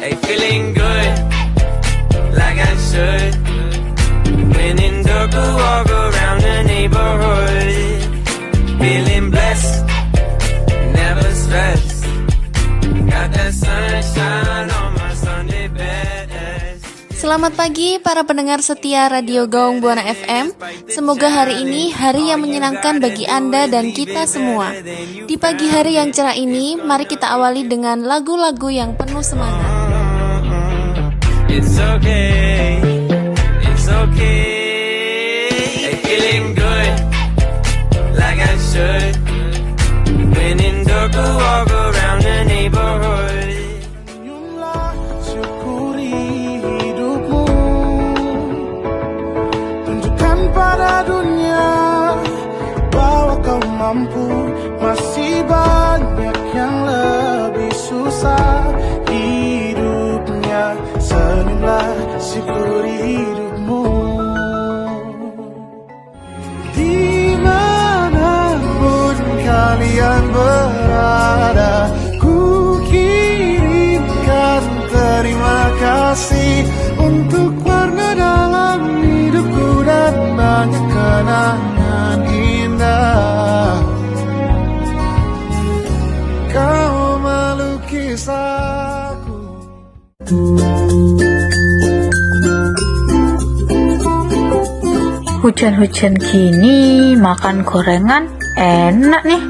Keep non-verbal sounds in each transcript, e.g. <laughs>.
Hey, feeling good, like I should. When in dark, I walk around the neighborhood. Feeling blessed, never stressed. Got that sunshine Selamat pagi para pendengar setia Radio Gaung Buana FM. Semoga hari ini hari yang menyenangkan bagi Anda dan kita semua. Di pagi hari yang cerah ini, mari kita awali dengan lagu-lagu yang penuh semangat. It's okay, it's okay. Feeling good, like I should. When in mampu. Masih banyak yang lebih susah Hidupnya. Senyumlah, syukuri hidupmu. Di mana pun kalian berada Ku kirimkan terima kasih Untuk warna dalam hidupku Dan banyak kenangan aku Hujan-hujan gini makan gorengan enak nih.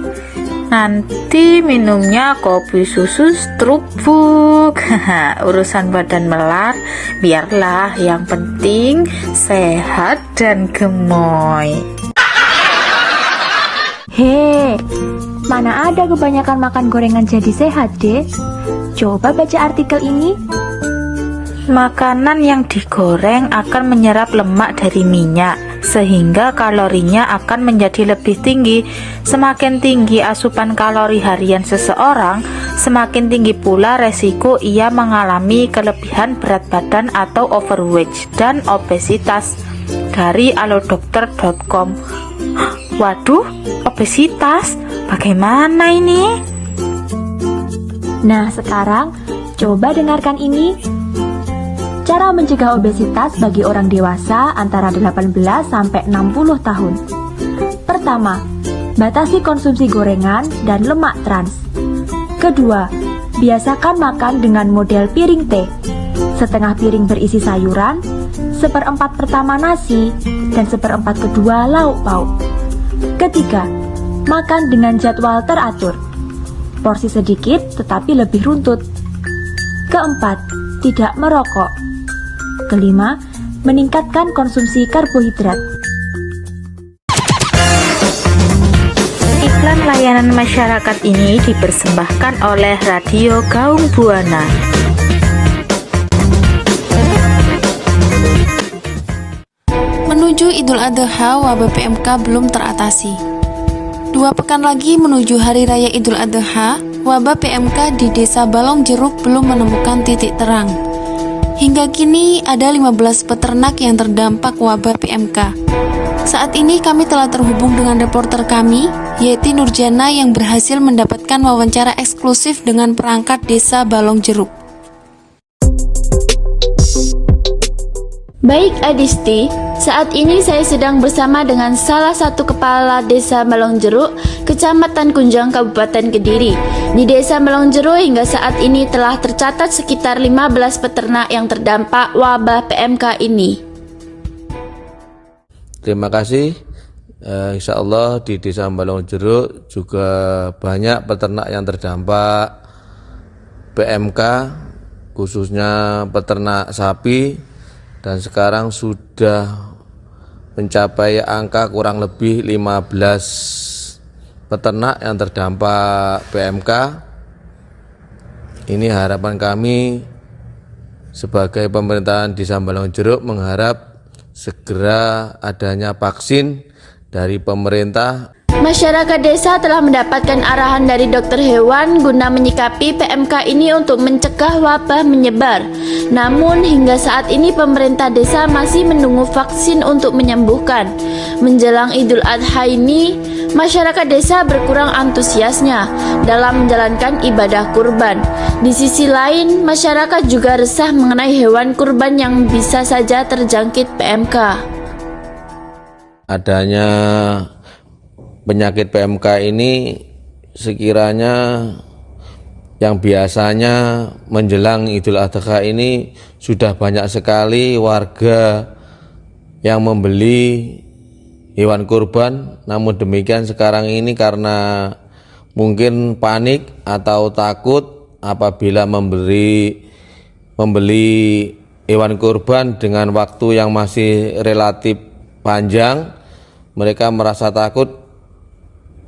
Nanti minumnya kopi susu strubuk. <laughs> Urusan badan melar, biarlah yang penting sehat dan gemoy. He, mana ada kebanyakan makan gorengan jadi sehat, deh? Coba baca artikel ini. Makanan yang digoreng akan menyerap lemak dari minyak, sehingga kalorinya akan menjadi lebih tinggi. Semakin tinggi asupan kalori harian seseorang, semakin tinggi pula resiko ia mengalami kelebihan berat badan atau overweight dan obesitas. Dari alodokter.com. <gasps> Waduh, obesitas? Bagaimana ini? Nah, sekarang coba dengarkan ini. Cara mencegah obesitas bagi orang dewasa antara 18 sampai 60 tahun. Pertama, batasi konsumsi gorengan dan lemak trans. Kedua, biasakan makan dengan model piring teh. Setengah piring berisi sayuran, seperempat pertama nasi, dan seperempat kedua lauk pauk. Ketiga, makan dengan jadwal teratur. Porsi sedikit tetapi lebih runtut. Keempat, tidak merokok. Kelima, meningkatkan konsumsi karbohidrat. Iklan layanan masyarakat ini dipersembahkan oleh Radio Gaung Buana. Menuju Idul Adha, wabah PMK belum teratasi. Dua pekan lagi menuju Hari Raya Idul Adha, wabah PMK di Desa Balong Jeruk belum menemukan titik terang. Hingga kini ada 15 peternak yang terdampak wabah PMK. Saat ini kami telah terhubung dengan reporter kami, Yeti Nurjana yang berhasil mendapatkan wawancara eksklusif dengan perangkat Desa Balong Jeruk. Baik Adisti, saat ini saya sedang bersama dengan salah satu kepala desa Melongjeruk, Kecamatan Kunjang, Kabupaten Kediri. Di desa Melongjeruk hingga saat ini telah tercatat sekitar 15 peternak yang terdampak wabah PMK ini. Terima kasih. Eh, insya Allah di Desa Balong Jeruk juga banyak peternak yang terdampak PMK, khususnya peternak sapi, dan sekarang sudah mencapai angka kurang lebih 15 peternak yang terdampak PMK. Ini harapan kami sebagai pemerintahan di Sambalong Jeruk mengharap segera adanya vaksin dari pemerintah Masyarakat desa telah mendapatkan arahan dari dokter hewan guna menyikapi PMK ini untuk mencegah wabah menyebar. Namun hingga saat ini pemerintah desa masih menunggu vaksin untuk menyembuhkan. Menjelang Idul Adha ini, masyarakat desa berkurang antusiasnya dalam menjalankan ibadah kurban. Di sisi lain, masyarakat juga resah mengenai hewan kurban yang bisa saja terjangkit PMK. Adanya penyakit PMK ini sekiranya yang biasanya menjelang Idul Adha ini sudah banyak sekali warga yang membeli hewan kurban. Namun demikian sekarang ini karena mungkin panik atau takut apabila memberi membeli hewan kurban dengan waktu yang masih relatif panjang mereka merasa takut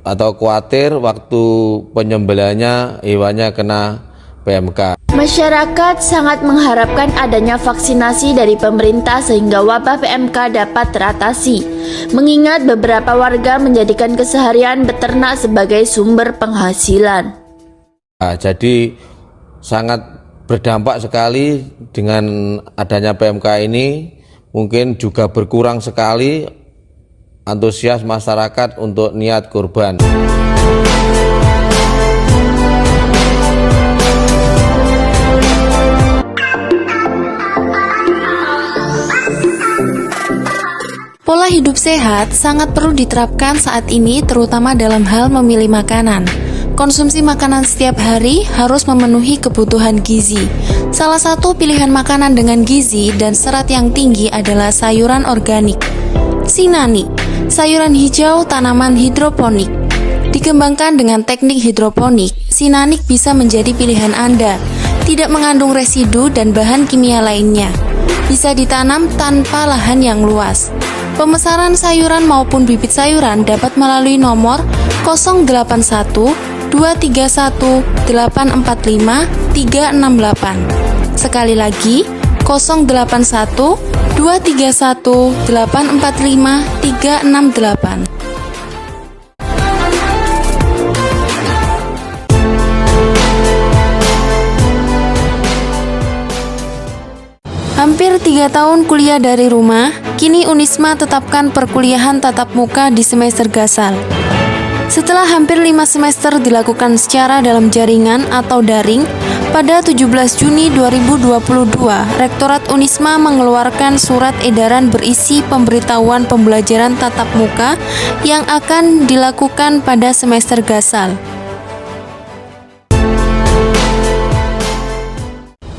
atau khawatir waktu penyembelihannya hewannya kena PMK. Masyarakat sangat mengharapkan adanya vaksinasi dari pemerintah sehingga wabah PMK dapat teratasi. Mengingat beberapa warga menjadikan keseharian beternak sebagai sumber penghasilan. Nah, jadi sangat berdampak sekali dengan adanya PMK ini. Mungkin juga berkurang sekali antusias masyarakat untuk niat kurban. Pola hidup sehat sangat perlu diterapkan saat ini terutama dalam hal memilih makanan. Konsumsi makanan setiap hari harus memenuhi kebutuhan gizi. Salah satu pilihan makanan dengan gizi dan serat yang tinggi adalah sayuran organik. Sinani, sayuran hijau tanaman hidroponik. Dikembangkan dengan teknik hidroponik, sinanik bisa menjadi pilihan Anda. Tidak mengandung residu dan bahan kimia lainnya. Bisa ditanam tanpa lahan yang luas. Pemesanan sayuran maupun bibit sayuran dapat melalui nomor 081 231 845 368. Sekali lagi, 081 231 845 368. Hampir tiga tahun kuliah dari rumah, kini Unisma tetapkan perkuliahan tatap muka di semester gasal. Setelah hampir lima semester dilakukan secara dalam jaringan atau daring, pada 17 Juni 2022, Rektorat Unisma mengeluarkan surat edaran berisi pemberitahuan pembelajaran tatap muka yang akan dilakukan pada semester gasal.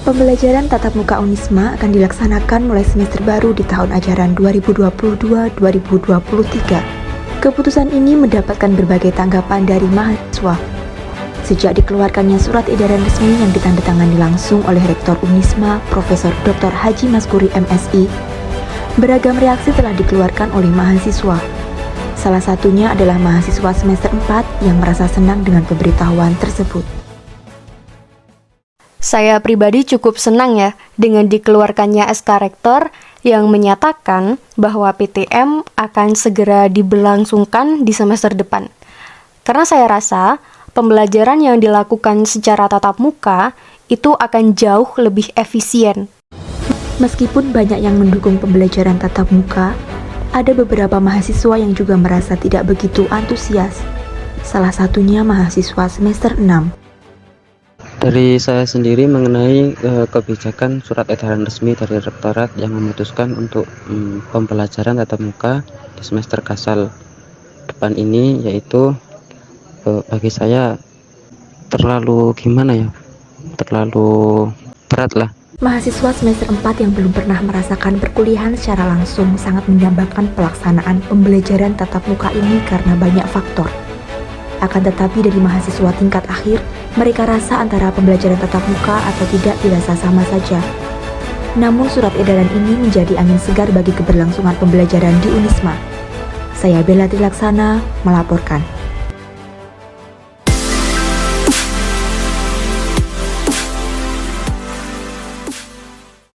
Pembelajaran tatap muka Unisma akan dilaksanakan mulai semester baru di tahun ajaran 2022-2023. Keputusan ini mendapatkan berbagai tanggapan dari mahasiswa. Sejak dikeluarkannya surat edaran resmi yang ditandatangani langsung oleh Rektor Unisma, Profesor Dr. Haji Maskuri MSI, beragam reaksi telah dikeluarkan oleh mahasiswa. Salah satunya adalah mahasiswa semester 4 yang merasa senang dengan pemberitahuan tersebut. Saya pribadi cukup senang ya dengan dikeluarkannya SK Rektor yang menyatakan bahwa PTM akan segera diberlangsungkan di semester depan. Karena saya rasa pembelajaran yang dilakukan secara tatap muka itu akan jauh lebih efisien. Meskipun banyak yang mendukung pembelajaran tatap muka, ada beberapa mahasiswa yang juga merasa tidak begitu antusias. Salah satunya mahasiswa semester 6. Dari saya sendiri mengenai uh, kebijakan surat edaran resmi dari rektorat yang memutuskan untuk um, pembelajaran tatap muka di semester kasal depan ini yaitu uh, bagi saya terlalu gimana ya terlalu berat lah Mahasiswa semester 4 yang belum pernah merasakan perkuliahan secara langsung sangat mendambakan pelaksanaan pembelajaran tatap muka ini karena banyak faktor. Akan tetapi dari mahasiswa tingkat akhir, mereka rasa antara pembelajaran tatap muka atau tidak dirasa sama saja. Namun surat edaran ini menjadi angin segar bagi keberlangsungan pembelajaran di Unisma. Saya Bella Trilaksana melaporkan.